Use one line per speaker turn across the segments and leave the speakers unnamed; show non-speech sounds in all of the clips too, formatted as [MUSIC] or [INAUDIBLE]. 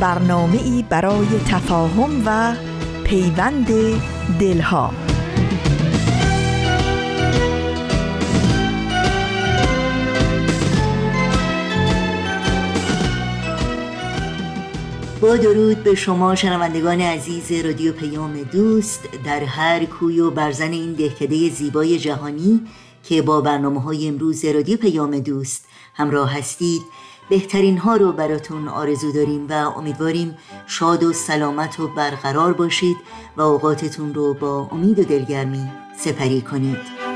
برنامه ای برای تفاهم و پیوند دلها.
با درود به شما شنوندگان عزیز رادیو پیام دوست. در هر کوی و برزن این دهکده زیبای جهانی که با برنامه های امروز رادیو پیام دوست همراه هستید بهترین ها رو براتون آرزو داریم و امیدواریم شاد و سلامت و برقرار باشید و اوقاتتون رو با امید و دلگرمی سپری کنید.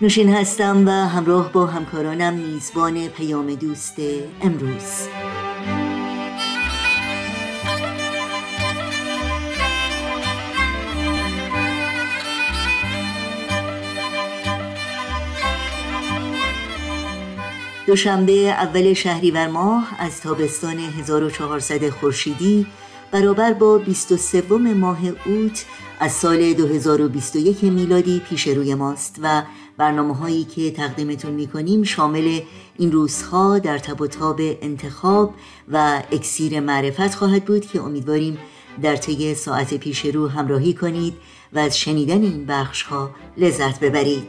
نوشین هستم و همراه با همکارانم میزبان پیام دوست امروز. دوشنبه اول شهریور ماه از تابستان 1400 خورشیدی برابر با 23 ماه اوت از سال 2021 میلادی پیش روی ماست و برنامه هایی که تقدیمتون می‌کنیم شامل این روزها در تب و تاب انتخاب و اکسیر معرفت خواهد بود که امیدواریم در طی ساعت پیش رو همراهی کنید و از شنیدن این بخش ها لذت ببرید.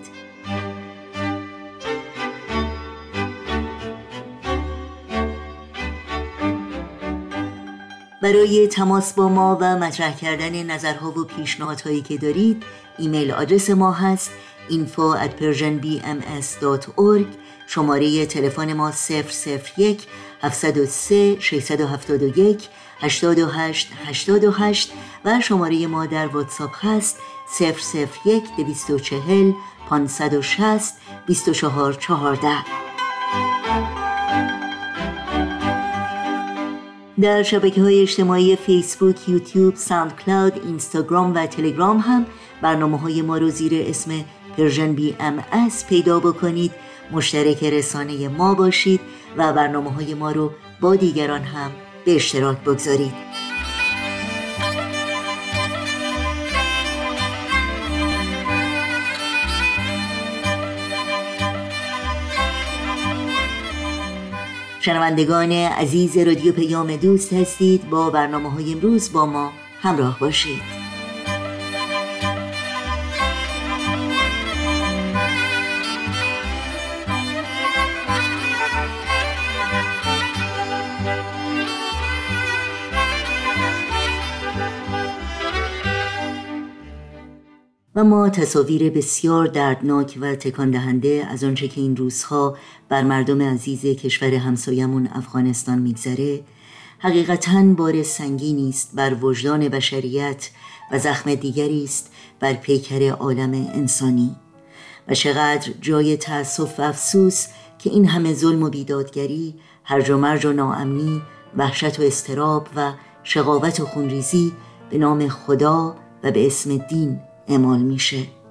برای تماس با ما و مطرح کردن نظرها و پیشنهادهایی که دارید ایمیل آدرس ما هست info at persianbms.org شماره تلفن ما 001 703 671 828 828 و شماره ما در واتساپ هست 001 240 560 24 در شبکه های اجتماعی فیسبوک، یوتیوب، ساند کلاود، اینستاگرام و تلگرام هم برنامه های ما رو زیر اسم Persian BMS پیدا بکنید. مشترک رسانه ما باشید و برنامه های ما رو با دیگران هم به اشتراک بگذارید. شنوندگان عزیز رادیو پیام دوست هستید. با برنامه های امروز با ما همراه باشید. و ما تصاویر بسیار دردناک و تکان دهنده از آنچه که این روزها بر مردم عزیز کشور همسایمون افغانستان میگذره حقیقتا بار سنگینی است بر وجدان بشریت و زخم دیگری است بر پیکر عالم انسانی. و چقدر جای تأسف و افسوس که این همه ظلم و بیدادگری هرج و مرج و ناامنی وحشت و استراب و شقاوت و خونریزی به نام خدا و به اسم دین اعمال میشه.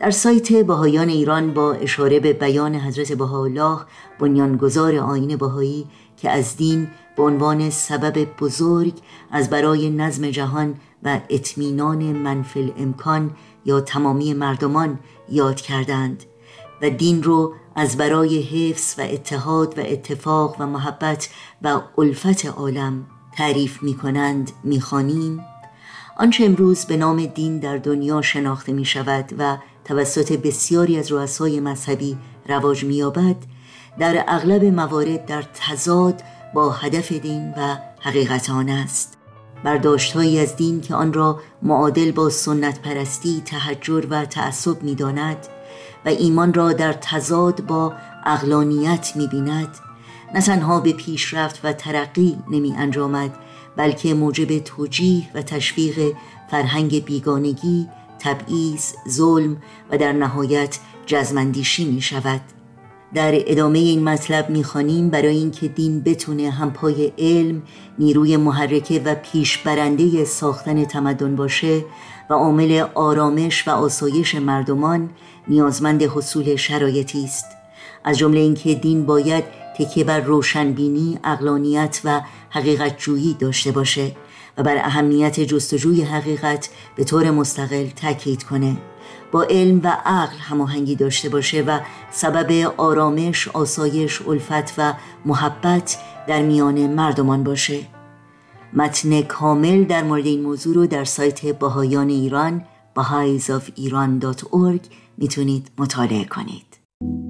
در سایت بهایان ایران با اشاره به بیان حضرت بهاءالله بنیانگذار آین بهایی که از دین به عنوان سبب بزرگ از برای نظم جهان و اطمینان منفل امکان یا تمامی مردمان یاد کردند و دین رو از برای حفظ و اتحاد و اتفاق و محبت و الفت عالم تعریف می کنند می آنچه امروز به نام دین در دنیا شناخته می شود و توسط بسیاری از رؤسای مذهبی رواج می یابد در اغلب موارد در تضاد با هدف دین و حقیقت آن است. برداشتهایی از دین که آن را معادل با سنت پرستی تحجر و تعصب می داند و ایمان را در تضاد با اقلانیت می بیند نه تنها به پیشرفت و ترقی نمی انجامد بلکه موجب توجیه و تشویق فرهنگ بیگانگی، تبعیض، ظلم و در نهایت جزمندیشی می شود. در ادامه این مطلب می‌خوانیم برای اینکه دین بتونه همپای علم نیروی محرکه و پیشبرنده ساختن تمدن باشه و عامل آرامش و آسایش مردمان نیازمند حصول شرایطی است از جمله اینکه دین باید تکیه بر روشنبینی، اقلانیت و حقیقت جویی داشته باشه بر اهمیت جستجوی حقیقت به طور مستقل تاکید کنه. با علم و عقل هماهنگی داشته باشه و سبب آرامش، آسایش، الفت و محبت در میان مردمان باشه. متن کامل در مورد این موضوع رو در سایت باهایان ایران baha'isof'iran.org می‌تونید مطالعه کنید.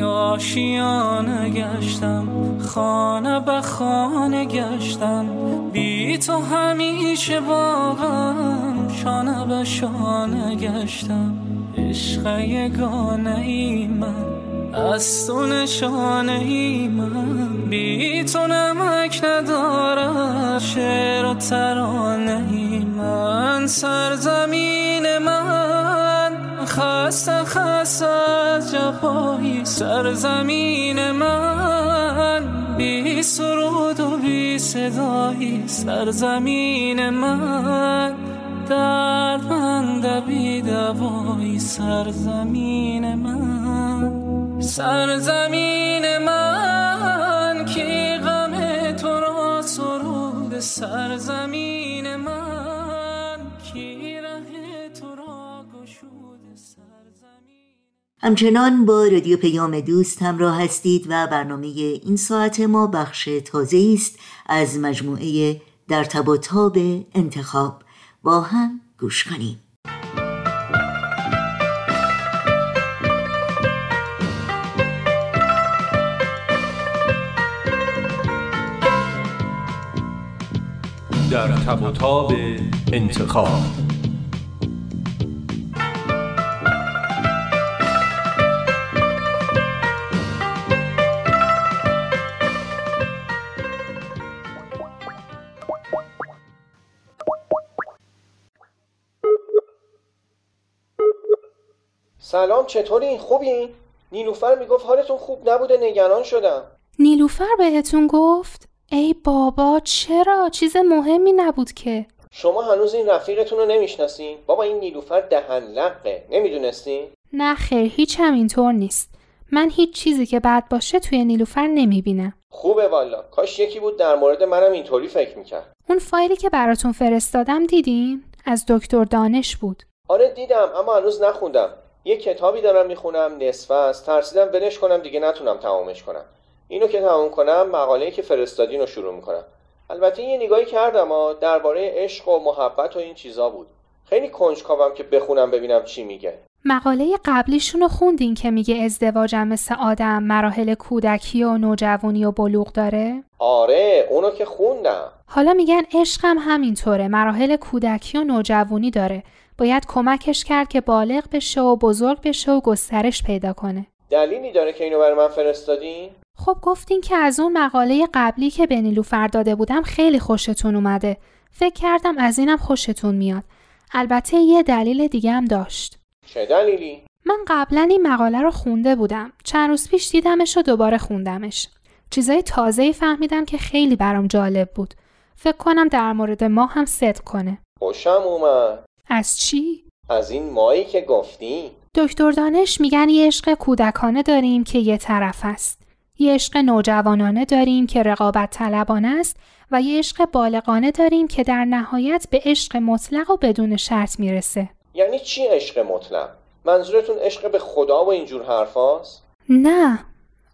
بیاشیانه گشتم خانه به خانه گشتم. بی تو همیشه باغم شانه به شانه گشتم. عشق یگانه ای من از تو نشانه ای من. بی تو نمک ندارد شعر و ترانه ای من. سرزمین من خسته خسته از جفایی سرزمین من. بی سرود و بی صدایی سرزمین من. در بند بی دوایی سرزمین من. سرزمین من کی غم تو را سرود سرزمین من.
همچنان با رادیو پیام دوست همراه هستید و برنامه این ساعت ما بخش تازه است از مجموعه در تب و تاب انتخاب. با هم گوش کنیم.
در تب و تاب انتخاب.
سلام چطورین؟ خوبین؟ نیلوفر می‌گفت حالتون خوب نبوده نگران شدم.
نیلوفر بهتون گفت؟ ای بابا چرا؟ چیز مهمی نبود که.
شما هنوز این رفیقتون رو نمی‌شناسین؟ بابا این نیلوفر دهن لقه نمی‌دونستین؟
نه خیر هیچ هم اینطور نیست. من هیچ چیزی که بد باشه توی نیلوفر نمی‌بینم.
خوبه والا. کاش یکی بود در مورد منم اینطوری فکر می‌کرد.
اون فایلی که براتون فرستادم دیدین؟ از دکتر دانش بود.
آره دیدم اما هنوز نخوندم. یه کتابی دارم می‌خونم نصفه است. ترسیدم ولش کنم دیگه نتونم تمامش کنم. اینو که تمام کنم مقاله‌ای که فرستادین رو شروع می‌کنم. البته یه نگاهی کردم ها درباره عشق و محبت و این چیزا بود. خیلی کنجکاوم که بخونم ببینم چی میگه.
مقاله قبلیشون رو خوندین که میگه ازدواجم مثل آدم مراحل کودکی و نوجوانی و بلوغ داره؟
آره اونو که خوندم.
حالا میگن عشقم همینطوره مراحل کودکی و نوجوانی داره. باید کمکش کرد که بالغ بشه و بزرگ بشه و گسترش پیدا کنه.
دلیلی داره که اینو برای من فرستادین؟
خب گفتین که از اون مقاله قبلی که به نیلوفر داده بودم خیلی خوشتون اومده. فکر کردم از اینم خوشتون میاد. البته یه دلیل دیگه هم داشت.
چه دلیلی؟
من قبلا این مقاله رو خونده بودم. چند روز پیش دیدمش و دوباره خوندمش. چیزای تازه‌ای فهمیدم که خیلی برام جالب بود. فکر کنم در مورد ما هم صدق کنه.
خوشم اومد.
از چی؟
از این مایی که گفتی.
دکتر دانش میگن یه عشق کودکانه داریم که یه طرف است. یه عشق نوجوانانه داریم که رقابت طلبانه است و یه عشق بالغانه داریم که در نهایت به عشق مطلق و بدون شرط می‌رسه.
یعنی چی عشق مطلق؟ منظورتون عشق به خدا و اینجور حرفاست
نه.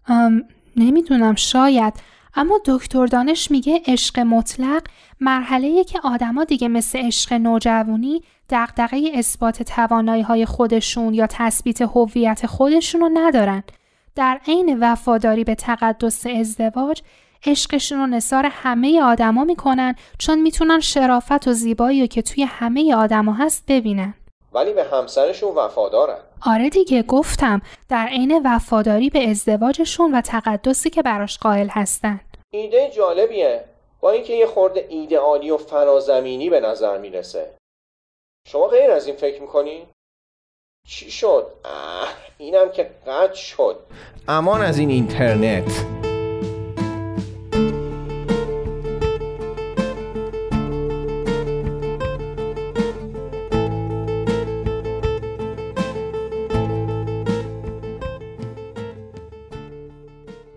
ام، نمی‌دونم شاید. اما دکتر دانش میگه عشق مطلق مرحله که آدما دیگه مثل عشق نوجوانی دغدغه اثبات توانایی های خودشون یا تثبیت هویت خودشون رو ندارن. در عین وفاداری به تقدس ازدواج عشقشون رو نثار همه آدما می‌کنن چون می‌تونن شرافت و زیبایی رو که توی همه آدما هست ببینن.
ولی به همسرشون وفادارن.
آره دیگه گفتم. در عین وفاداری به ازدواجشون و تقدسی که براش قائل هستن.
ایده جالبیه. با اینکه یه خورده ایدئالی و فرازمینی به نظر می‌رسه. شما غیر از این فکر می‌کنی؟ چی شد؟ اه اینم که قد شد.
امان از این اینترنت.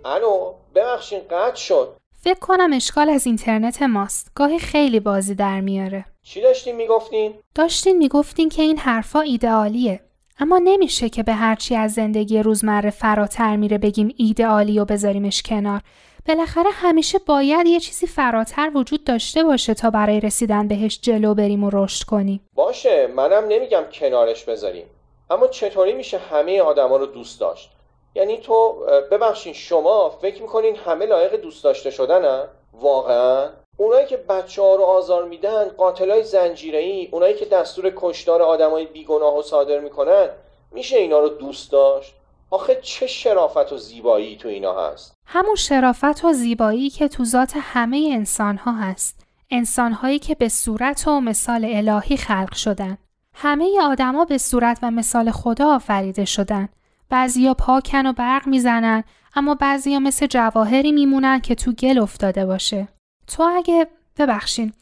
الو ببخشین قد شد.
فکر کنم اشکال از اینترنت ماست. گاهی خیلی بازی در میاره.
چی داشتین می‌گفتین؟
داشتین می‌گفتین که این حرفا ایدئالیه. اما نمیشه که به هرچی از زندگی روزمره فراتر میره بگیم ایدئالی و بذاریمش کنار. بالاخره همیشه باید یه چیزی فراتر وجود داشته باشه تا برای رسیدن بهش جلو بریم و رشد کنیم.
باشه منم نمیگم کنارش بذاریم. اما چطوری میشه همه آدما رو دوست داشت؟ یعنی تو ببخشین شما فکر می‌کنین همه لایق دوست داشته شدنن؟ واقعا؟ اونایی که بچه ها رو آزار میدن قاتلای زنجیره‌ای اونایی که دستور کشتار آدمای بیگناه و صادر می‌کنن میشه اینا رو دوست داشت؟ آخه چه شرافت و زیبایی تو اینا هست؟
همون شرافت و زیبایی که تو ذات همه انسان ها هست. انسان که به صورت و مثال الهی خلق شدن. همه آدما به صورت و مثال خدا آفریده شدن. بعضیا پاکن و برق می‌زنن اما بعضیا مثل جواهری میمونن که تو گل افتاده باشه. تو اگه ببخشین.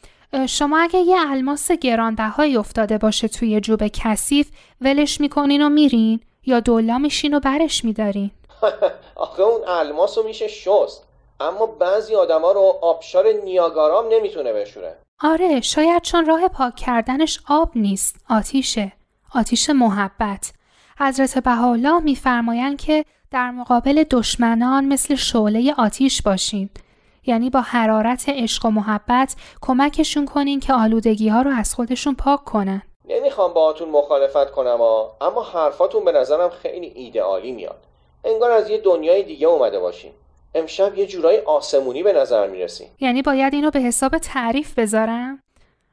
شما اگه یه الماس گرانبهایی افتاده باشه توی جوب کثیف ولش می‌کنین و میرین؟ یا دولا میشین و برش میدارین؟ [LAUGHS]
آخه اون الماس رو میشه شست. اما بعضی آدما رو آبشار نیاگارام نمی‌تونه بشوره.
آره شاید چون راه پاک کردنش آب نیست آتیشه. آتیش محبت. حضرت بهاءالله میفرمایند که در مقابل دشمنان مثل شعله آتیش باشین. یعنی با حرارت عشق و محبت کمکشون کنین که آلودگی ها رو از خودشون پاک کنن.
نمی‌خوام باهاتون مخالفت کنم ها. اما حرفاتون به نظرم خیلی ایدئالی میاد. انگار از یه دنیای دیگه اومده باشین. امشب یه جورای آسمونی به نظر می‌رسین
یعنی باید اینو به حساب تعریف بذارم؟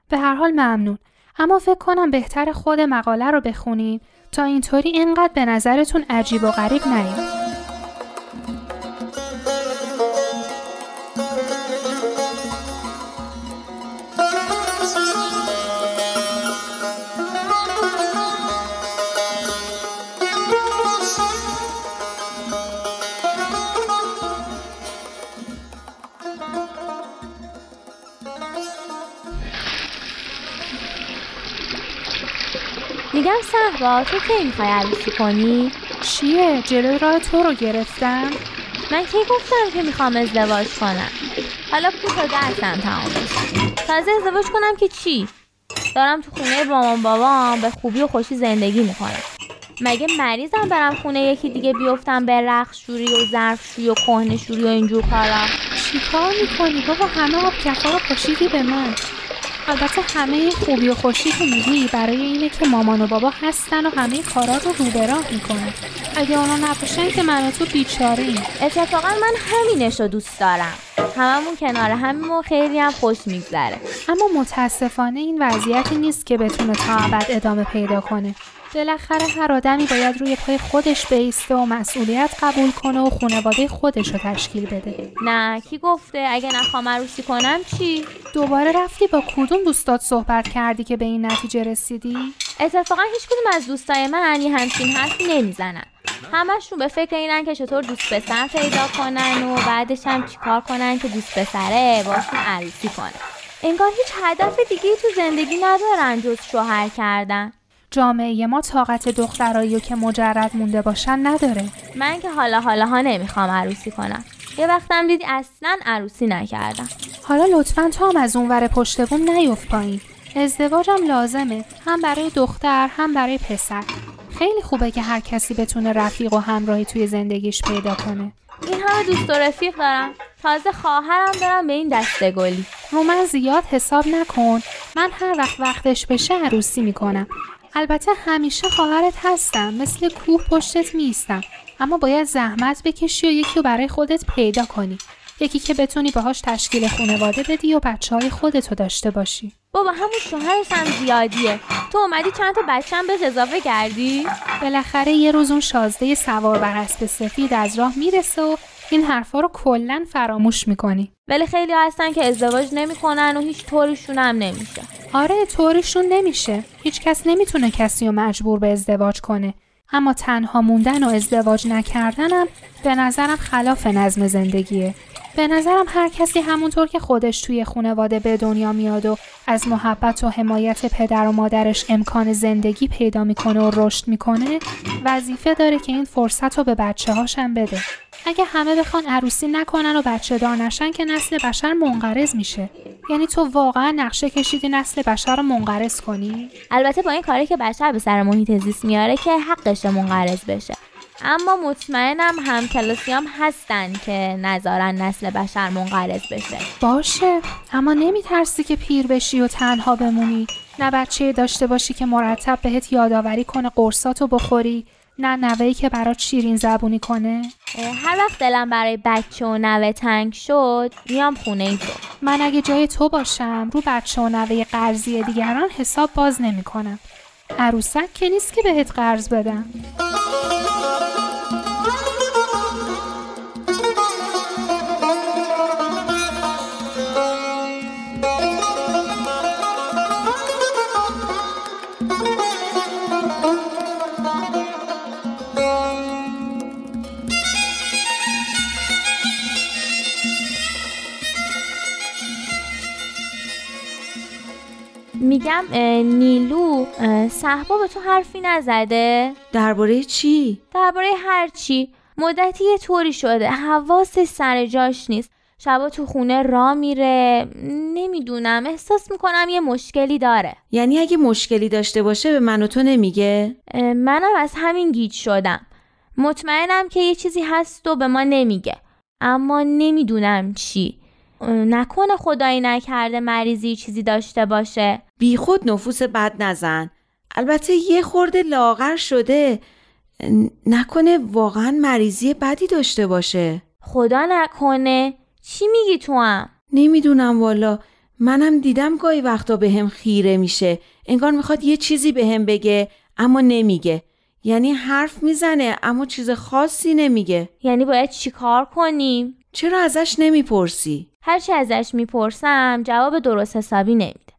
به هر حال ممنون. اما فکر کنم بهتر خود مقاله رو بخونین تا اینطوری اینقدر به نظرتون عجیب و غریب نیاد.
میگم صحبا تو کی می‌خوای عروسی کنی؟
چیه؟ جلوی راه تو رو گرفتم؟
من کی گفتم که می‌خوام ازدواج کنم حالا پوت و درسم تمام تازه ازدواج کنم که چی؟ دارم تو خونه مامان بابام به خوبی و خوشی زندگی می‌کنم مگه مریضم برم خونه یکی دیگه بیفتم به رخش شوری و ظرف شوری و کهنه شوری و اینجور کارا
چی کار می‌کنی بابا همه آب رو پاشیدی به من البته همه خوبی و خوشی که میگی برای اینه که مامان و بابا هستن و همه کارا رو رو به راه می‌کنن. اگه اونا نباشن که من و تو بیچاره ایم.
اتفاقا من همینش رو دوست دارم. هممون کنار همیم و خیلی هم خوش میگذره.
اما متاسفانه این وضعیتی نیست که بتونه تا ابد ادامه پیدا کنه. بالاخره هر آدمی باید روی پای خودش بیسته و مسئولیت قبول کنه و خانواده خودش رو تشکیل بده.
نه کی گفته؟ اگه نخوام عروسی کنم چی؟
دوباره رفتی با کدوم دوستات صحبت کردی که به این نتیجه رسیدی؟
اتفاقا هیچ کدوم از دوستای من یه همچین حرفی نمی‌زنن. همشون به فکر اینن که چطور دوست پسر پیدا کنن و بعدش هم چیکار کنن که دوست پسره باشون عروسی کنه انگار هیچ هدف دیگه تو زندگی ندارن جز شوهر کردن.
جامعه ما طاقت دخترایی که مجرد مونده باشن نداره.
من که حالا حالا ها نمی‌خوام عروسی کنم. یه وقتم دیدی اصلا عروسی نکردم.
حالا لطفا تو هم از اونور پشت بوم نیفت پایین. ازدواجم لازمه. هم برای دختر هم برای پسر. خیلی خوبه که هر کسی بتونه رفیق و همراهی توی زندگیش پیدا کنه.
این همه دوست و رفیق دارم. تازه خواهرم دارم به این دسته گلی.
رو من زیاد حساب نکن. من هر وقت وقتش بشه عروسی می‌کنم. البته همیشه خواهرت هستم مثل کوه پشتت میستم اما باید زحمت بکشی و یکی رو برای خودت پیدا کنی. یکی که بتونی باهاش تشکیل خانواده بدی و بچه های خودتو داشته باشی.
بابا همون شوهرش هم زیادیه. تو اومدی چند تا بچه هم به اضافه کردی؟
بالاخره یه روز اون شازده سوار بر اسب سفید از راه می‌رسه و این حرفا رو کلا فراموش می‌کنی.
ولی خیلی هستن که ازدواج نمی‌کنن و هیچ طوریشون هم نمیشه.
آره طوریشون نمیشه. هیچ کس نمی‌تونه کسی رو مجبور به ازدواج کنه. اما تنها موندن و ازدواج نکردنم به نظرم خلاف نظم زندگیه. به نظرم هر کسی همونطور که خودش توی خانواده به دنیا میاد و از محبت و حمایت پدر و مادرش امکان زندگی پیدا می‌کنه و رشد می‌کنه وظیفه داره که این فرصت رو به بچه هاشم بده. اگه همه بخوان عروسی نکنن و بچه دار نشن که نسل بشر منقرض میشه. یعنی تو واقعا نقشه کشیدی نسل بشر رو منقرض کنی؟
البته با این کاری که بشر به سر محیط زیست میاره که حقش منقرض بشه. اما مطمئنم هم کلاسیام هستن که نظارن نسل بشر منقرض بشه.
باشه. اما نمیترسی که پیر بشی و تنها بمونی. نه بچه داشته باشی که مرتب بهت یادآوری کنه قرصاتو بخوری. نه نوهی که برات شیرین زبونی کنه؟
هر وقت دلم برای بچه و نوه تنگ شد میام خونه ای تو.
من اگه جای تو باشم رو بچه و نوه قرضی دیگران حساب باز نمی کنم عروسک که نیست که بهت قرض بدم.
میگم نیلو صحبا به تو حرفی نزده؟
درباره چی؟
درباره هر چی. مدتی یه طوری شده. حواسش سر جاش نیست. شبا تو خونه را میره. نمی‌دونم. احساس می‌کنم یه مشکلی داره.
یعنی اگه مشکلی داشته باشه به من و تو نمیگه؟
منم از همین گیج شدم. مطمئنم که یه چیزی هست و به ما نمیگه. اما نمی‌دونم چی. نکنه خدایی نکرده مریضی چیزی داشته باشه.
بی خود نفوس بد نزن. البته یه خورده لاغر شده. نکنه واقعا مریضی بدی داشته باشه.
خدا نکنه. چی میگی تو هم؟
نمی‌دونم والا. منم دیدم گاهی وقتا به هم خیره میشه. انگار می‌خواد یه چیزی به هم بگه اما نمیگه. یعنی حرف می‌زنه اما چیز خاصی نمیگه.
یعنی باید چیکار کنیم؟
چرا ازش نمی‌پرسی؟
هرچی ازش می‌پرسم جواب درست حسابی نمیده.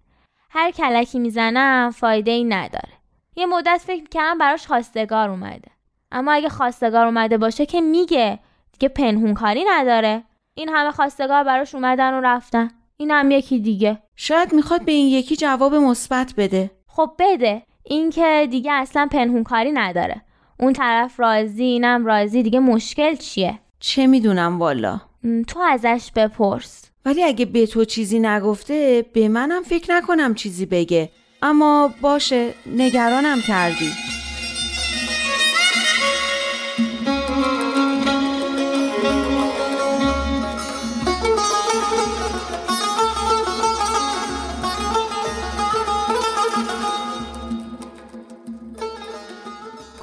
هر کلکی می‌زنم فایده ای نداره. یه مدت فکر کردم براش خواستگار اومده. اما اگه خواستگار اومده باشه که میگه دیگه پنهون کاری نداره. این همه خواستگار براش اومدن و رفتن. این هم یکی دیگه.
شاید می‌خواد به این یکی جواب مثبت بده.
خب بده. این که دیگه اصلا پنهون کاری نداره. اون طرف راضی اینم راضی. دیگه مشکل چیه؟
چه می‌دونم والا.
تو ازش بپرس.
ولی اگه به تو چیزی نگفته به منم فکر نکنم چیزی بگه. اما باشه نگرانم کردی.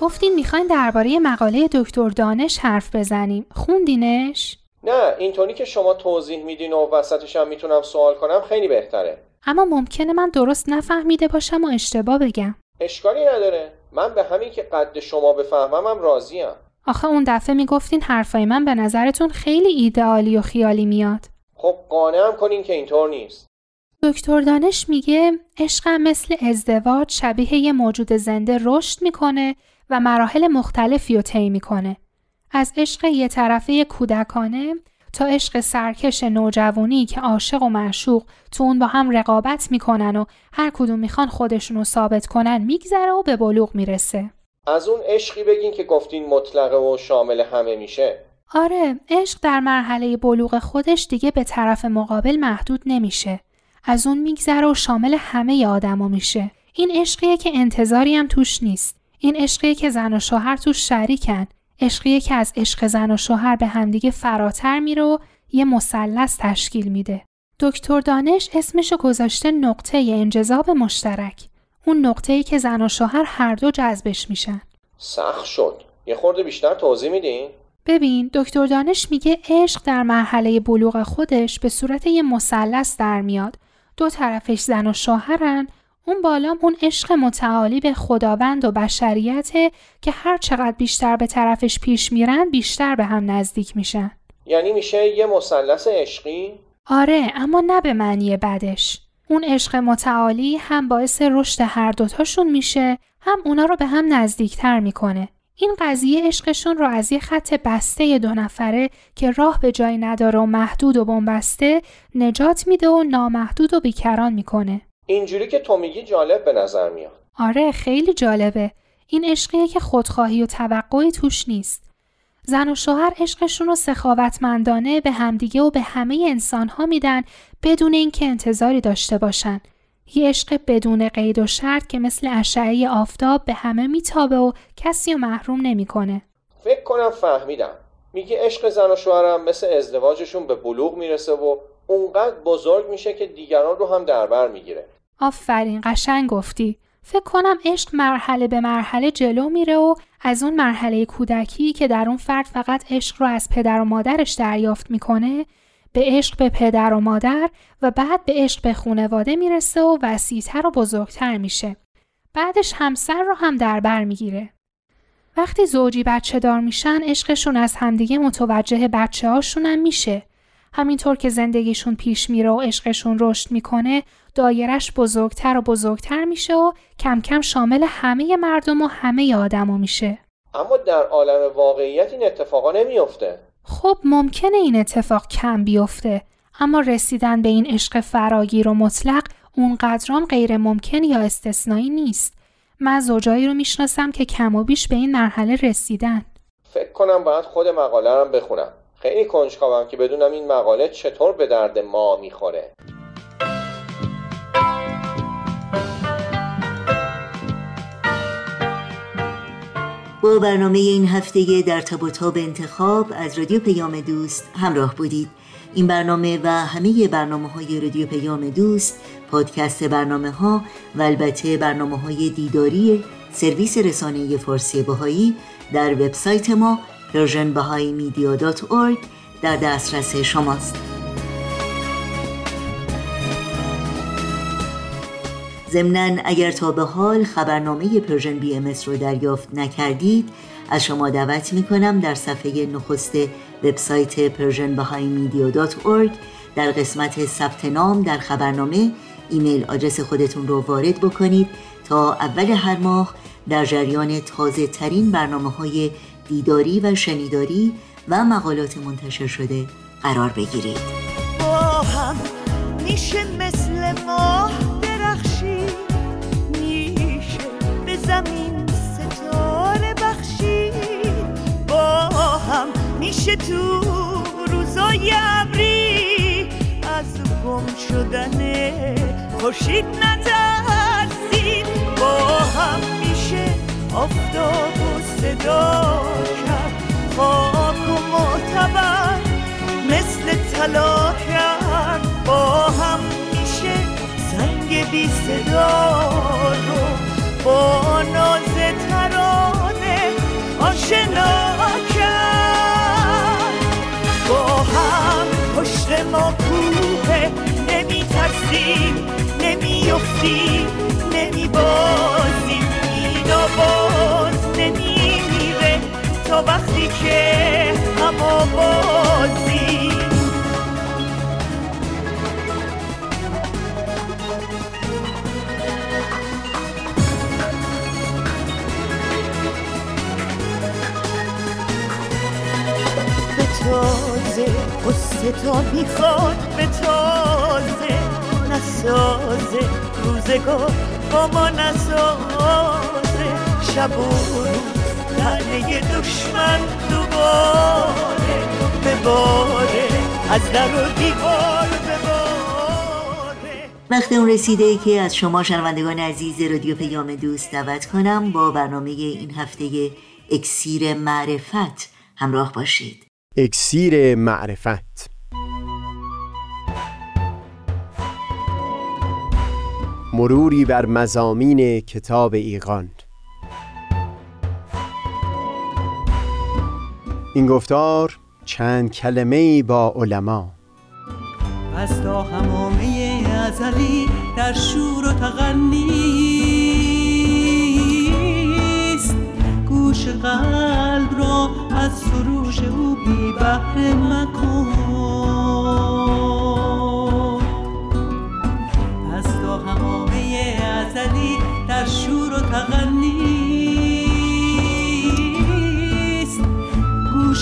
گفتین می‌خواین درباره مقاله دکتر دانش حرف بزنیم. خوندینش؟
نه اینطوری که شما توضیح میدین و وسطش هم می‌تونم سوال کنم خیلی بهتره.
اما ممکنه من درست نفهمیده باشم و اشتباه بگم.
اشکالی نداره. من به همین که قد شما بفهممم راضیم.
آخه اون دفعه می‌گفتین حرفای من به نظرتون خیلی ایدئالی و خیالی میاد.
خب قانعم کنین که اینطور نیست.
دکتر دانش میگه عشقم مثل ازدواج شبیه یه موجود زنده رشد می‌کنه و مراحل مختلفی رو طی می‌کنه. از عشق یه طرفه کودکانه تا عشق سرکش نوجوانی که عاشق و معشوق تو اون با هم رقابت می‌کنن و هر کدوم می‌خوان خودشون رو ثابت کنن میگذره و به بلوغ می‌رسه.
از اون عشقی بگین که گفتین مطلقه و شامل همه میشه.
آره عشق در مرحله بلوغ خودش دیگه به طرف مقابل محدود نمیشه. از اون میگذره و شامل همه آدما میشه. این عشقیه که انتظاری هم توش نیست. این عشقیه که زن و شوهر توش شریکن. عشقیه که از عشق زن و شوهر به همدیگه فراتر میره و یه مثلث تشکیل میده. دکتر دانش اسمشو گذاشته نقطه انجذاب مشترک. اون نقطه‌ای که زن و شوهر هر دو جذبش میشن.
سخت شد. یه خورده بیشتر توضیح میدین؟
ببین دکتر دانش میگه عشق در مرحله بلوغ خودش به صورت یه مثلث در میاد. دو طرفش زن و شوهرن اون بالام اون عشق متعالی به خداوند و بشریته که هر چقدر بیشتر به طرفش پیش میرن بیشتر به هم نزدیک میشن.
یعنی میشه یه مثلث عشقی؟
آره اما نه به معنی بدش. اون عشق متعالی هم باعث رشد هر دوتاشون میشه هم اونا رو به هم نزدیکتر می‌کنه. این قضیه عشقشون رو از یه خط بسته دو نفره که راه به جای نداره و محدود و بنبسته نجات میده و نامحدود و بیکران می‌کنه.
اینجوری که تو میگی جالب به نظر میاد.
آره خیلی جالبه. این عشقیه که خودخواهی و توقعی توش نیست. زن و شوهر عشقشون رو سخاوتمندانه به همدیگه و به همه انسانها میدن بدون اینکه انتظاری داشته باشن. یه عشق بدون قید و شرط که مثل اشعه آفتاب به همه میتابه و کسی رو محروم نمی‌کنه.
فکر کنم فهمیدم. میگه عشق زن و شوهرم مثل ازدواجشون به بلوغ می‌رسه و اونقدر بزرگ میشه که دیگران رو هم در بر می‌گیره.
آفرین قشنگ گفتی فکر کنم عشق مرحله به مرحله جلو میره و از اون مرحله کودکی که در اون فرد فقط عشق رو از پدر و مادرش دریافت می‌کنه به عشق به پدر و مادر و بعد به عشق به خونواده می‌رسه و وسیعتر و بزرگتر میشه. بعدش همسر رو هم در بر می‌گیره. وقتی زوجی بچه دار میشن عشقشون از همدیگه متوجه بچه هاشون هم میشه. همینطور که زندگیشون پیش میره و عشقشون رشد می‌کنه دایرش بزرگتر و بزرگتر میشه و کم کم شامل همه مردم و همه آدما میشه.
اما در عالم واقعیت این اتفاقا نمیافته.
خب ممکنه این اتفاق کم بیفته اما رسیدن به این عشق فراگیر و مطلق اونقدرام غیر ممکن یا استثنایی نیست. من زوجایی رو می‌شناسم که کم و بیش به این مرحله رسیدن.
فکر کنم باید خود مقاله رو بخونم. خیلی کنجکاوم که بدونم این مقاله چطور به درد ما می‌خوره.
با برنامه این هفته در تب و تاب انتخاب از رادیو پیام دوست همراه بودید این برنامه و همه برنامه های رادیو پیام دوست پادکست برنامه ها و البته برنامه های دیداری سرویس رسانه فارسی بهایی در وبسایت ما persianbahaimedia.org در دسترس شماست. ضمنا اگر تا به حال خبرنامه Persian BM رو دریافت نکردید از شما دعوت می کنم در صفحه نخست وبسایت Persian در قسمت ثبت نام در خبرنامه ایمیل آدرس خودتون رو وارد بکنید تا اول هر ماه در جریان تازه ترین برنامه های دیداری و شنیداری و مقالات منتشر شده قرار بگیرید. با هم میشه مثل ماه زمین ستاره بخشی با هم میشه تو روزای ابری. از گم شدن خوشید نترسید. با هم میشه آفتاب صدا کرد. خاک و معتبر مثل طلا کرد. با هم میشه زنگ بی صدا رو. با ناز ترانه آشنا کرد. با هم پشت ما کوه. نمی ترسیم نمی افتیم نمی بازیم تا وقتی که اما بازیم تازه قصه تا می‌خواد به تازه نسازه. روزگار با ما نسازه. شب روز دشمن دوباره بباره از در و دیوار وقت اون رسیده که از شما شنوندگان عزیز رادیو پیام دوست دعوت کنم با برنامه این هفته اکسیر معرفت همراه باشید.
اکسیر معرفت. مروری بر مزامین کتاب ایقان این گفتار چند کلمه با علما.
از تا همامه ازلی در شور و تغنیست گوش قلب را از سروش او بی بحر مکن. از تا همامه ازلی در شور و تغنیست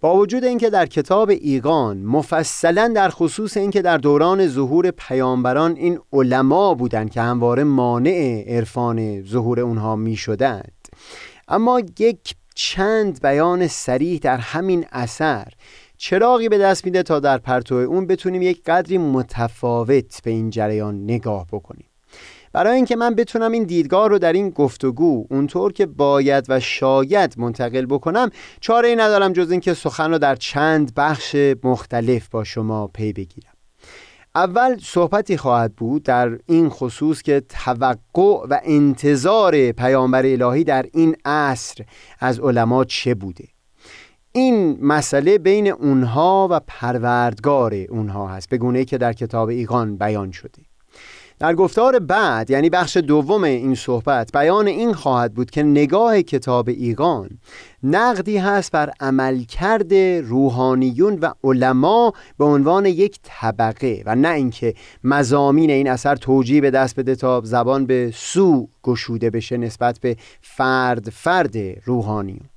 با وجود اینکه در کتاب ایگان مفصلا در خصوص اینکه در دوران ظهور پیامبران این علما بودند که همواره مانع عرفان ظهور اونها می شدند اما یک چند بیان سریح در همین اثر چراغی به دست میده تا در پرتو اون بتونیم یک قدری متفاوت به این جریان نگاه بکنیم. برای اینکه من بتونم این دیدگاه رو در این گفتگو اونطور که باید و شاید منتقل بکنم چاره ای ندارم جز اینکه سخن رو در چند بخش مختلف با شما پی بگیرم. اول صحبتی خواهد بود در این خصوص که توقع و انتظار پیامبر الهی در این عصر از علما چه بوده. این مسئله بین اونها و پروردگار اونها هست به گونه که در کتاب ایقان بیان شده. در گفتار بعد یعنی بخش دوم این صحبت بیان این خواهد بود که نگاه کتاب ایقان نقدی هست بر عملکرد روحانیون و علما به عنوان یک طبقه و نه اینکه مزامین این اثر توجیه به دست بده تا زبان به سو گشوده بشه نسبت به فرد فرد روحانیون.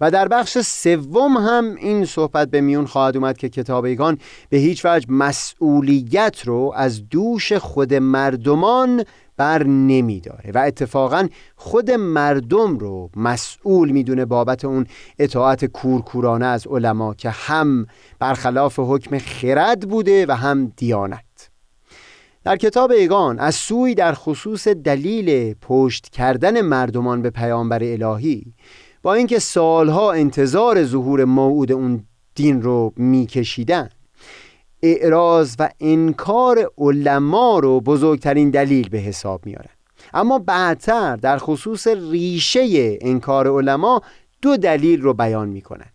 و در بخش سوم هم این صحبت به میون خواهد اومد که کتابیگان به هیچ وجه مسئولیت رو از دوش خود مردمان بر نمی داره و اتفاقا خود مردم رو مسئول می‌دونه بابت اون اطاعت کورکورانه از علما که هم برخلاف حکم خرد بوده و هم دیانت. در کتاب ایگان از سوی در خصوص دلیل پشت کردن مردمان به پیامبر الهی با اینکه سالها انتظار ظهور موعود اون دین رو میکشیدن. اعراض و انکار علما رو بزرگترین دلیل به حساب میارن اما بعدتر در خصوص ریشه انکار علما دو دلیل رو بیان می‌کنن.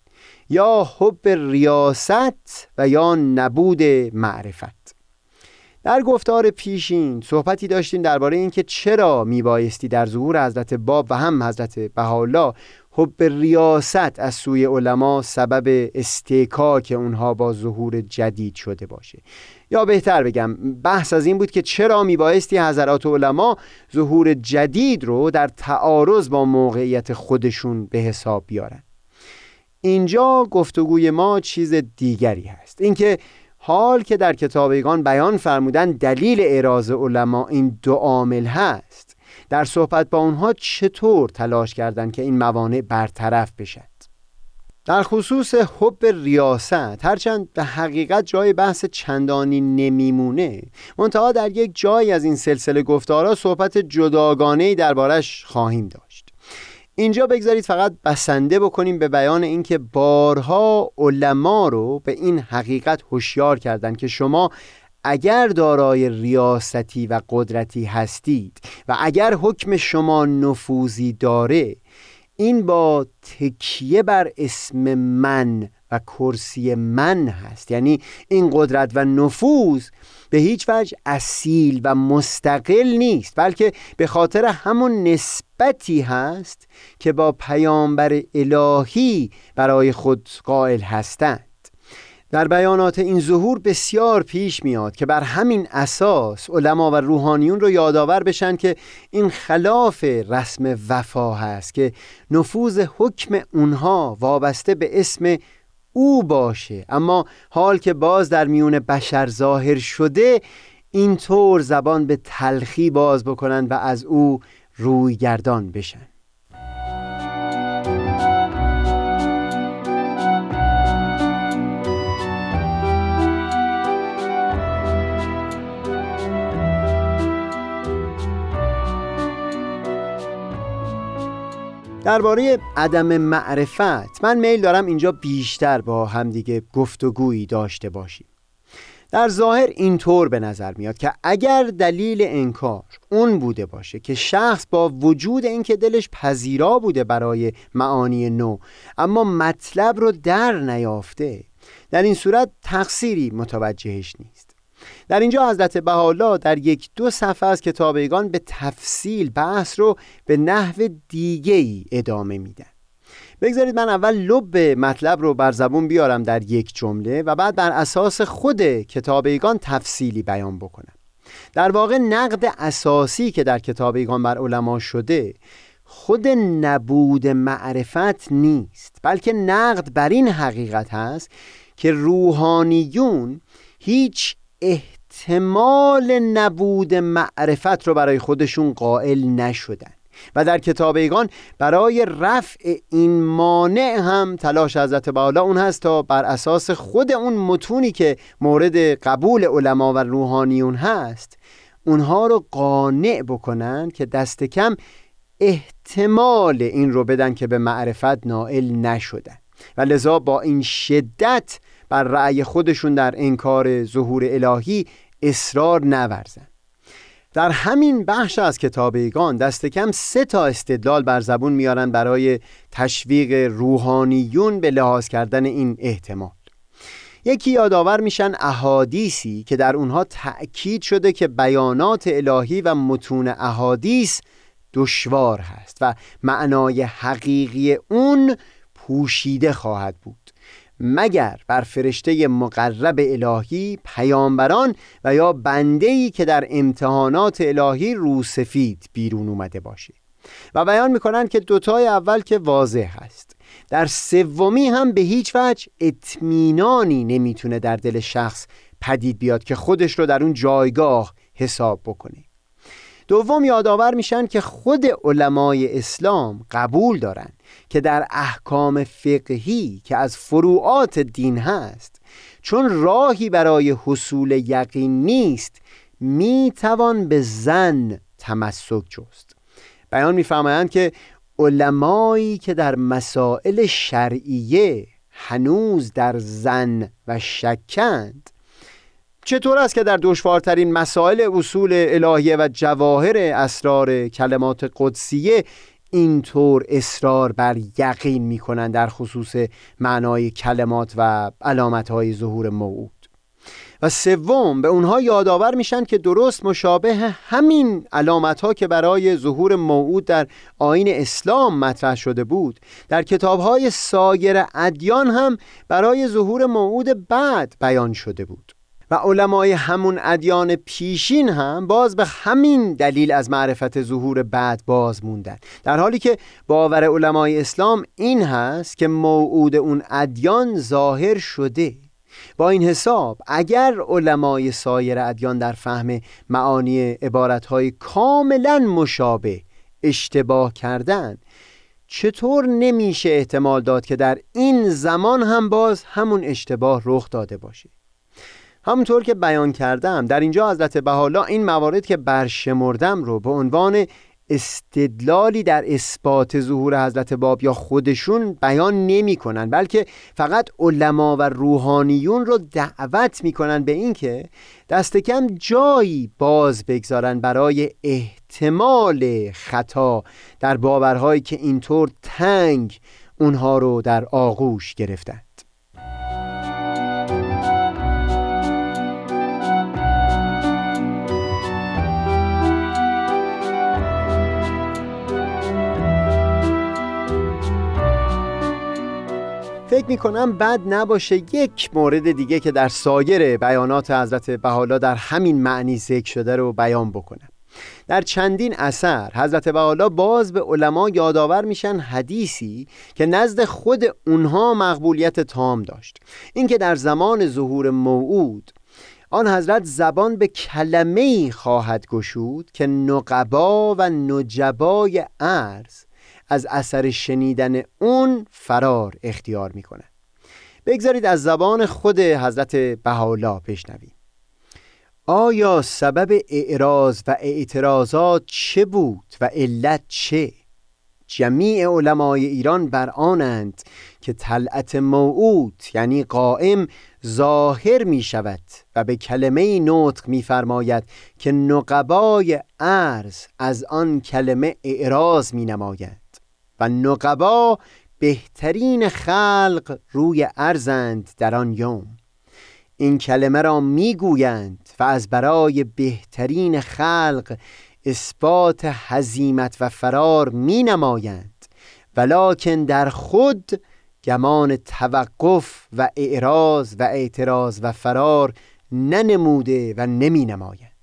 یا حب ریاست و یا نبود معرفت. در گفتار پیشین صحبتی داشتیم درباره اینکه چرا میبایستی در ظهور حضرت باب و هم حضرت بهاءالله حب ریاست از سوی علما سبب استیکاک اونها با ظهور جدید شده باشه. یا بهتر بگم بحث از این بود که چرا میبایستی حضرات علما ظهور جدید رو در تعارض با موقعیت خودشون به حساب بیارن؟ اینجا گفتگوی ما چیز دیگری هست. اینکه حال که در کتابیگان بیان فرمودن دلیل اعراض علما این دو عامل هست. در صحبت با اونها چطور تلاش کردند که این موانع برطرف بشد؟ در خصوص حب ریاست هرچند به حقیقت جای بحث چندانی نمیمونه منتها در یک جایی از این سلسله گفتارا صحبت جداگانه دربارش خواهیم داشت. اینجا بگذارید فقط بسنده بکنیم به بیان اینکه بارها علما رو به این حقیقت هوشیار کردند که شما اگر دارای ریاستی و قدرتی هستید و اگر حکم شما نفوذی داره این با تکیه بر اسم من و کرسی من هست. یعنی این قدرت و نفوذ به هیچ وجه اصیل و مستقل نیست بلکه به خاطر همون نسبتی هست که با پیامبر الهی برای خود قائل هستند. در بیانات این ظهور بسیار پیش میاد که بر همین اساس علما و روحانیون رو یادآور بشن که این خلاف رسم وفا هست که نفوذ حکم اونها وابسته به اسم او باشه. اما حال که باز در میون بشر ظاهر شده اینطور زبان به تلخی باز بکنن و از او روی گردان بشن. درباره عدم معرفت من میل دارم اینجا بیشتر با همدیگه گفتگویی داشته باشیم. در ظاهر اینطور به نظر میاد که اگر دلیل انکار اون بوده باشه که شخص با وجود اینکه دلش پذیرا بوده برای معانی نو اما مطلب رو در نیافته در این صورت تقصیری متوجهش نیست. در اینجا حضرت بهاءالله در یک دو صفحه از کتابیگان به تفصیل بحث رو به نحو دیگه ای ادامه میدن. بگذارید من اول لب مطلب رو بر زبون بیارم در یک جمله و بعد بر اساس خود کتابیگان تفصیلی بیان بکنم. در واقع نقد اساسی که در کتابیگان بر علما شده خود نبود معرفت نیست بلکه نقد بر این حقیقت هست که روحانیون هیچ احتمال نبود معرفت رو برای خودشون قائل نشدن. و در کتابیگان برای رفع این مانع هم تلاش حضرت بالا اون هست تا بر اساس خود اون متونی که مورد قبول علما و روحانیون هست اونها رو قانع بکنن که دست کم احتمال این رو بدن که به معرفت نائل نشدن. و لذا با این شدت بر رأی خودشون در انکار ظهور الهی اصرار نورزن. در همین بخش از کتابیگان دست کم سه تا استدلال بر زبون میارن برای تشویق روحانیون به لحاظ کردن این احتمال. یکی یادآور میشن احادیثی که در اونها تأکید شده که بیانات الهی و متون احادیث دشوار هست و معنای حقیقی اون پوشیده خواهد بود. مگر بر فرشته مقرب الهی پیامبران و یا بندهی که در امتحانات الهی روسفید بیرون اومده باشه؟ و بیان می‌کنن که دوتای اول که واضح هست در سومی هم به هیچ وجه اطمینانی نمی‌تونه در دل شخص پدید بیاد که خودش رو در اون جایگاه حساب بکنه. دوم یادآور میشن که خود علمای اسلام قبول دارن. که در احکام فقهی که از فروعات دین هست چون راهی برای حصول یقین نیست می‌توان به زن تمسک جست. بیان میفرمایند که علمایی که در مسائل شرعیه هنوز در زن و شکند چطور است که در دشوارترین مسائل اصول الهیه و جواهر اسرار کلمات قدسیه اینطور اصرار بر یقین می‌کنن در خصوص معنای کلمات و علامت های ظهور موعود. و سوم به اونها یادآور میشن که درست مشابه همین علامت ها که برای ظهور موعود در آین اسلام مطرح شده بود در کتاب های سایر ادیان هم برای ظهور موعود بعد بیان شده بود. و علمای همون ادیان پیشین هم باز به همین دلیل از معرفت ظهور بعد باز موندن. در حالی که باور علمای اسلام این هست که موعود اون ادیان ظاهر شده. با این حساب اگر علمای سایر ادیان در فهم معانی عبارتهای کاملا مشابه اشتباه کردن چطور نمیشه احتمال داد که در این زمان هم باز همون اشتباه رخ داده باشه؟ همونطور که بیان کردم در اینجا حضرت بحالا این موارد که برشمردم رو به عنوان استدلالی در اثبات ظهور حضرت باب یا خودشون بیان نمی کنن بلکه فقط علما و روحانیون رو دعوت می کنن به اینکه دست کم جایی باز بگذارن برای احتمال خطا در باورهایی که اینطور تنگ اونها رو در آغوش گرفتن. فکر می‌کنم بد نباشه یک مورد دیگه که در سایر بیانات حضرت بحالا در همین معنی ذکر شده رو بیان بکنم. در چندین اثر حضرت بحالا باز به علما یادآور میشن حدیثی که نزد خود اونها مقبولیت تام داشت. اینکه در زمان ظهور موعود آن حضرت زبان به کلمه خواهد گشود که نقبا و نجبای عرض از اثر شنیدن اون فرار اختیار می‌کنه. بگذارید از زبان خود حضرت بهاءالله بشنویم. آیا سبب اعراض و اعتراضات چه بود و علت چه؟ جمیع علمای ایران بر آنند که طلعت موعود یعنی قائم ظاهر می شود و به کلمه نطق می فرماید که نقبای عرض از آن کلمه اعراض می نماید و نقبا بهترین خلق روی ارزند در آن یوم. این کلمه را می‌گویند و از برای بهترین خلق اثبات حزیمت و فرار می نمایند ولیکن در خود گمان توقف و اعراض و اعتراض و فرار ننموده و نمی نماید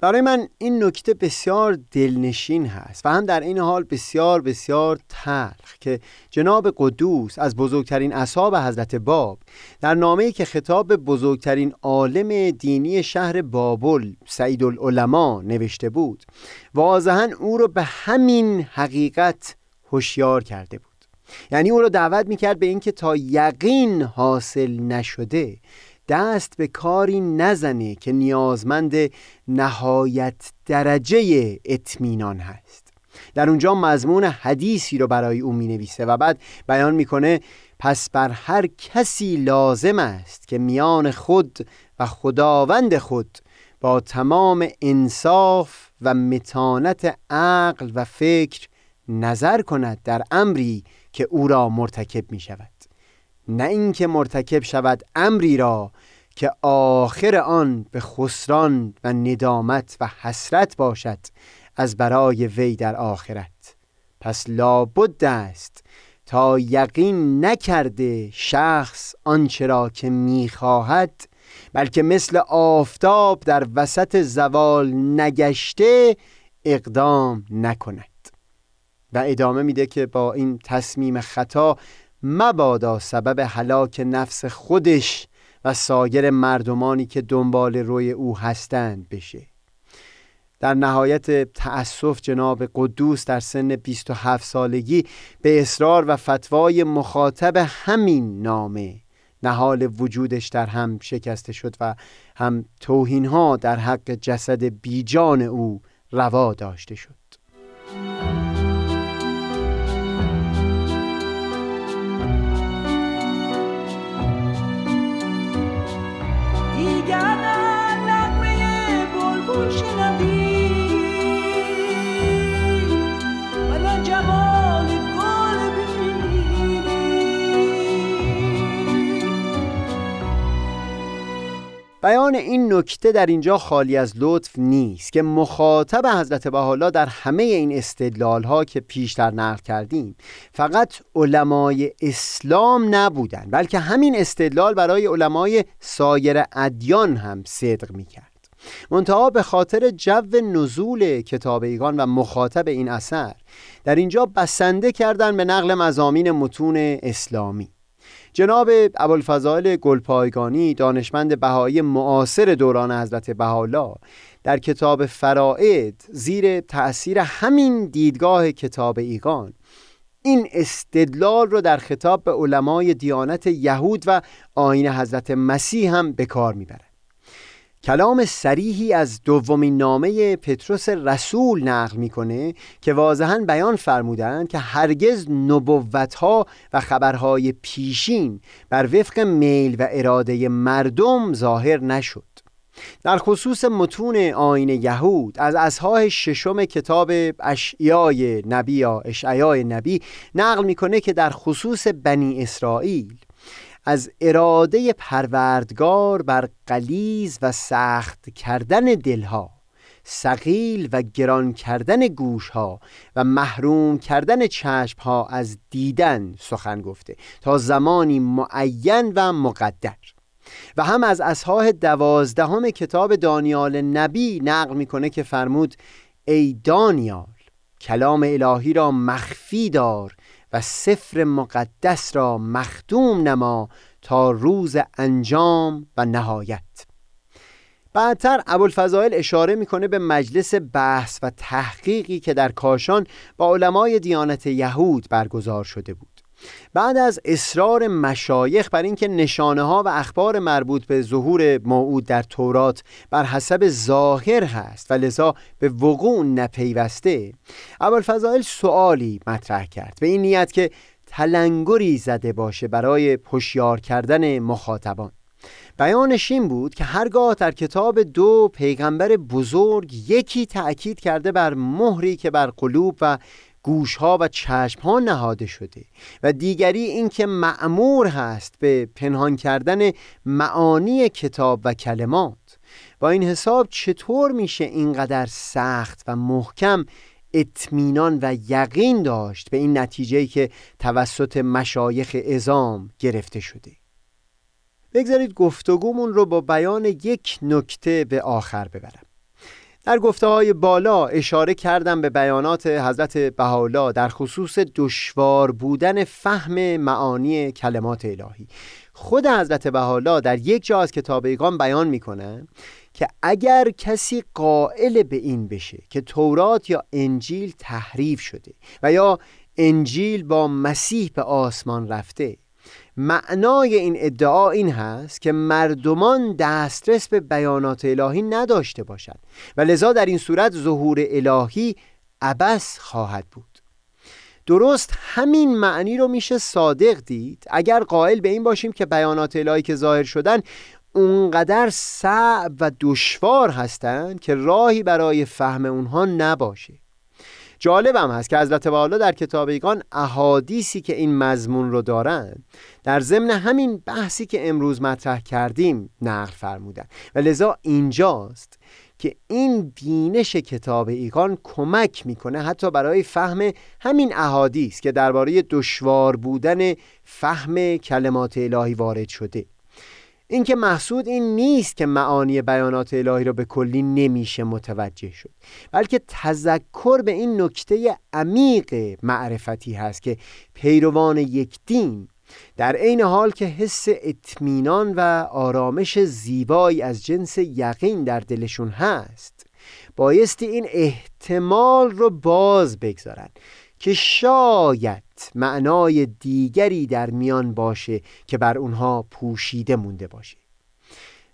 برای من این نکته بسیار دلنشین هست و هم در این حال بسیار بسیار تلخ که جناب قدوس از بزرگترین اصحاب حضرت باب در نامه‌ای که خطاب به بزرگترین عالم دینی شهر بابل سعید العلماء نوشته بود واضحا او را به همین حقیقت هوشیار کرده بود. یعنی او را دعوت می‌کرد به اینکه تا یقین حاصل نشده دست به کاری نزنه که نیازمند نهایت درجه اطمینان هست. در اونجا مضمون حدیثی رو برای او می نویسه و بعد بیان می‌کنه پس بر هر کسی لازم است که میان خود و خداوند خود با تمام انصاف و متانت عقل و فکر نظر کند در امری که او را مرتکب می شود نه اینکه مرتکب شود امری را که آخر آن به خسران و ندامت و حسرت باشد از برای وی در آخرت. پس لابد است تا یقین نکرده شخص آنچه را که می‌خواهد بلکه مثل آفتاب در وسط زوال نگشته اقدام نکند. و ادامه میده که با این تصمیم خطا مبادا سبب هلاک نفس خودش و سایر مردمانی که دنبال روی او هستند بشه. در نهایت تأسف جناب قدوس در سن 27 سالگی به اصرار و فتوای مخاطب همین نامه نهال وجودش در هم شکسته شد و هم توهین ها در حق جسد بیجان او روا داشته شد. بیان این نکته در اینجا خالی از لطف نیست که مخاطب حضرت بحالا در همه این استدلال ها که پیشتر نقل کردیم فقط علمای اسلام نبودند بلکه همین استدلال برای علمای سایر ادیان هم صدق می کرد منتها به خاطر جو نزول کتاب ایگان و مخاطب این اثر در اینجا بسنده کردن به نقل مزامین متون اسلامی. جناب ابوالفضائل گلپایگانی دانشمند بهایی معاصر دوران حضرت بهاءالله در کتاب فرائد زیر تأثیر همین دیدگاه کتاب ایگان این استدلال رو در خطاب به علمای دیانت یهود و آین حضرت مسیح هم به کار کلام سریحی از دومین نامه پتروس رسول نقل می‌کنه که واضحا بیان فرمودند که هرگز نبوتها و خبرهای پیشین بر وفق میل و اراده مردم ظاهر نشد. در خصوص متون آین یهود از اصحاح ششم کتاب اشعیای نبی یا اشعیای نبی نقل می‌کنه که در خصوص بنی اسرائیل از اراده پروردگار بر قلیز و سخت کردن دلها سقیل و گران کردن گوشها و محروم کردن چشمها از دیدن سخن گفته تا زمانی معین و مقدر. و هم از اصحاح دوازدهم کتاب دانیال نبی نقل می‌کنه که فرمود ای دانیال کلام الهی را مخفی دار و سفر مقدس را مختوم نما تا روز انجام و نهایت. بعدتر ابوالفضائل اشاره می‌کنه به مجلس بحث و تحقیقی که در کاشان با علمای دیانت یهود برگزار شده بود. بعد از اصرار مشایخ بر اینکه نشانه ها و اخبار مربوط به ظهور موعود در تورات بر حسب ظاهر هست و لذا به وقوع نپیوسته ابوالفضائل سوالی مطرح کرد. به این نیت که تلنگری زده باشه برای هوشیار کردن مخاطبان. بیانش این بود که هرگاه در کتاب دو پیغمبر بزرگ یکی تأکید کرده بر مهری که بر قلوب و گوشها و چشمها نهاده شده و دیگری اینکه معمور هست به پنهان کردن معانی کتاب و کلمات. با این حساب چطور میشه اینقدر سخت و محکم اطمینان و یقین داشت به این نتیجه که توسط مشایخ ازام گرفته شده؟ بگذارید گفتگومون رو با بیان یک نکته به آخر ببرم. در گفته های بالا اشاره کردم به بیانات حضرت بهاءالله در خصوص دشوار بودن فهم معانی کلمات الهی. خود حضرت بهاءالله در یک جا از کتاب ایقان بیان می‌کنه که اگر کسی قائل به این بشه که تورات یا انجیل تحریف شده و یا انجیل با مسیح به آسمان رفته معنای این ادعا این هست که مردمان دسترس به بیانات الهی نداشته باشند و لذا در این صورت ظهور الهی عبس خواهد بود. درست همین معنی رو میشه صادق دید. اگر قائل به این باشیم که بیانات الهی که ظاهر شدن اونقدر صعب و دشوار هستند که راهی برای فهم اونها نباشه. جالبم هست که حضرت والا در کتاب ایگان احادیثی که این مضمون رو دارن در ضمن همین بحثی که امروز مطرح کردیم نقل فرمودن. و لذا اینجاست که این بینش کتاب ایگان کمک می‌کنه حتی برای فهم همین احادیث که درباره دشوار بودن فهم کلمات الهی وارد شده. اینکه محسود این نیست که معانی بیانات الهی را به کلی نمیشه متوجه شد بلکه تذکر به این نکته عمیق معرفتی هست که پیروان یک دین در عین حال که حس اطمینان و آرامش زیبایی از جنس یقین در دلشون هست بایستی این احتمال رو باز بگذارن. که شاید معنای دیگری در میان باشه که بر اونها پوشیده مونده باشه.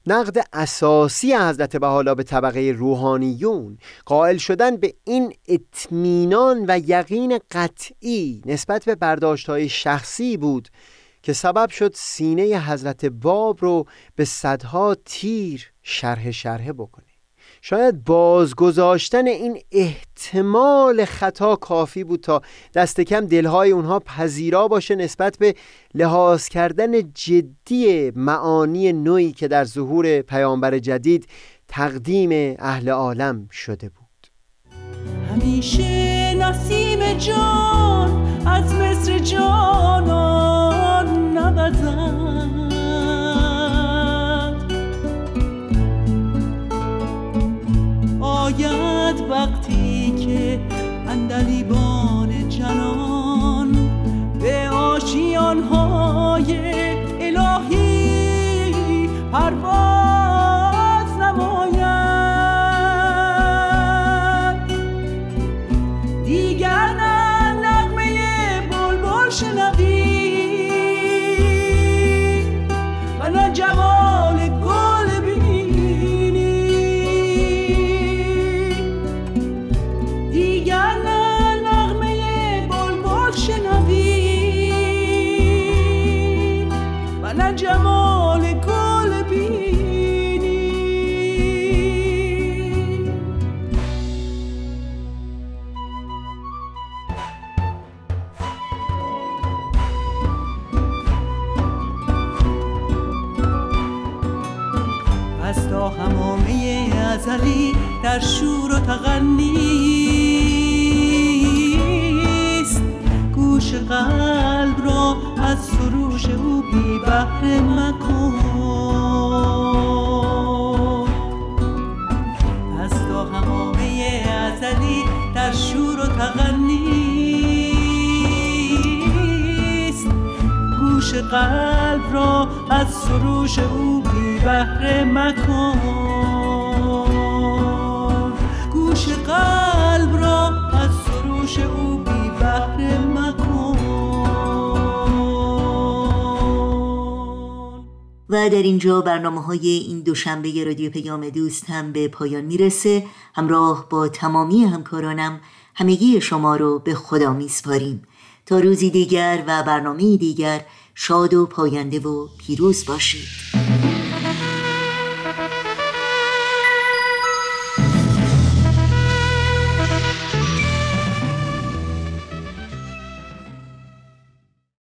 نقد اساسی حضرت بحالا به طبقه روحانیون قائل شدن به این اطمینان و یقین قطعی نسبت به برداشت های شخصی بود که سبب شد سینه حضرت باب رو به صدها تیر شرح شرح بکنه. شاید بازگذاشتن این احتمال خطا کافی بود تا دست کم دلهای اونها پذیرا باشه نسبت به لحاظ کردن جدی معانی نوعی که در ظهور پیامبر جدید تقدیم اهل عالم شده بود.
همیشه نسیم جان از مصر جانان نبزن وقتی که اندلیبان جنان به آشیانهای الهی
در اینجا برنامه های این دوشنبه رادیو پیام دوست هم به پایان می‌رسه. همراه با تمامی همکارانم همگی شما رو به خدا میسپاریم. تا روزی دیگر و برنامه دیگر شاد و پاینده و پیروز باشید.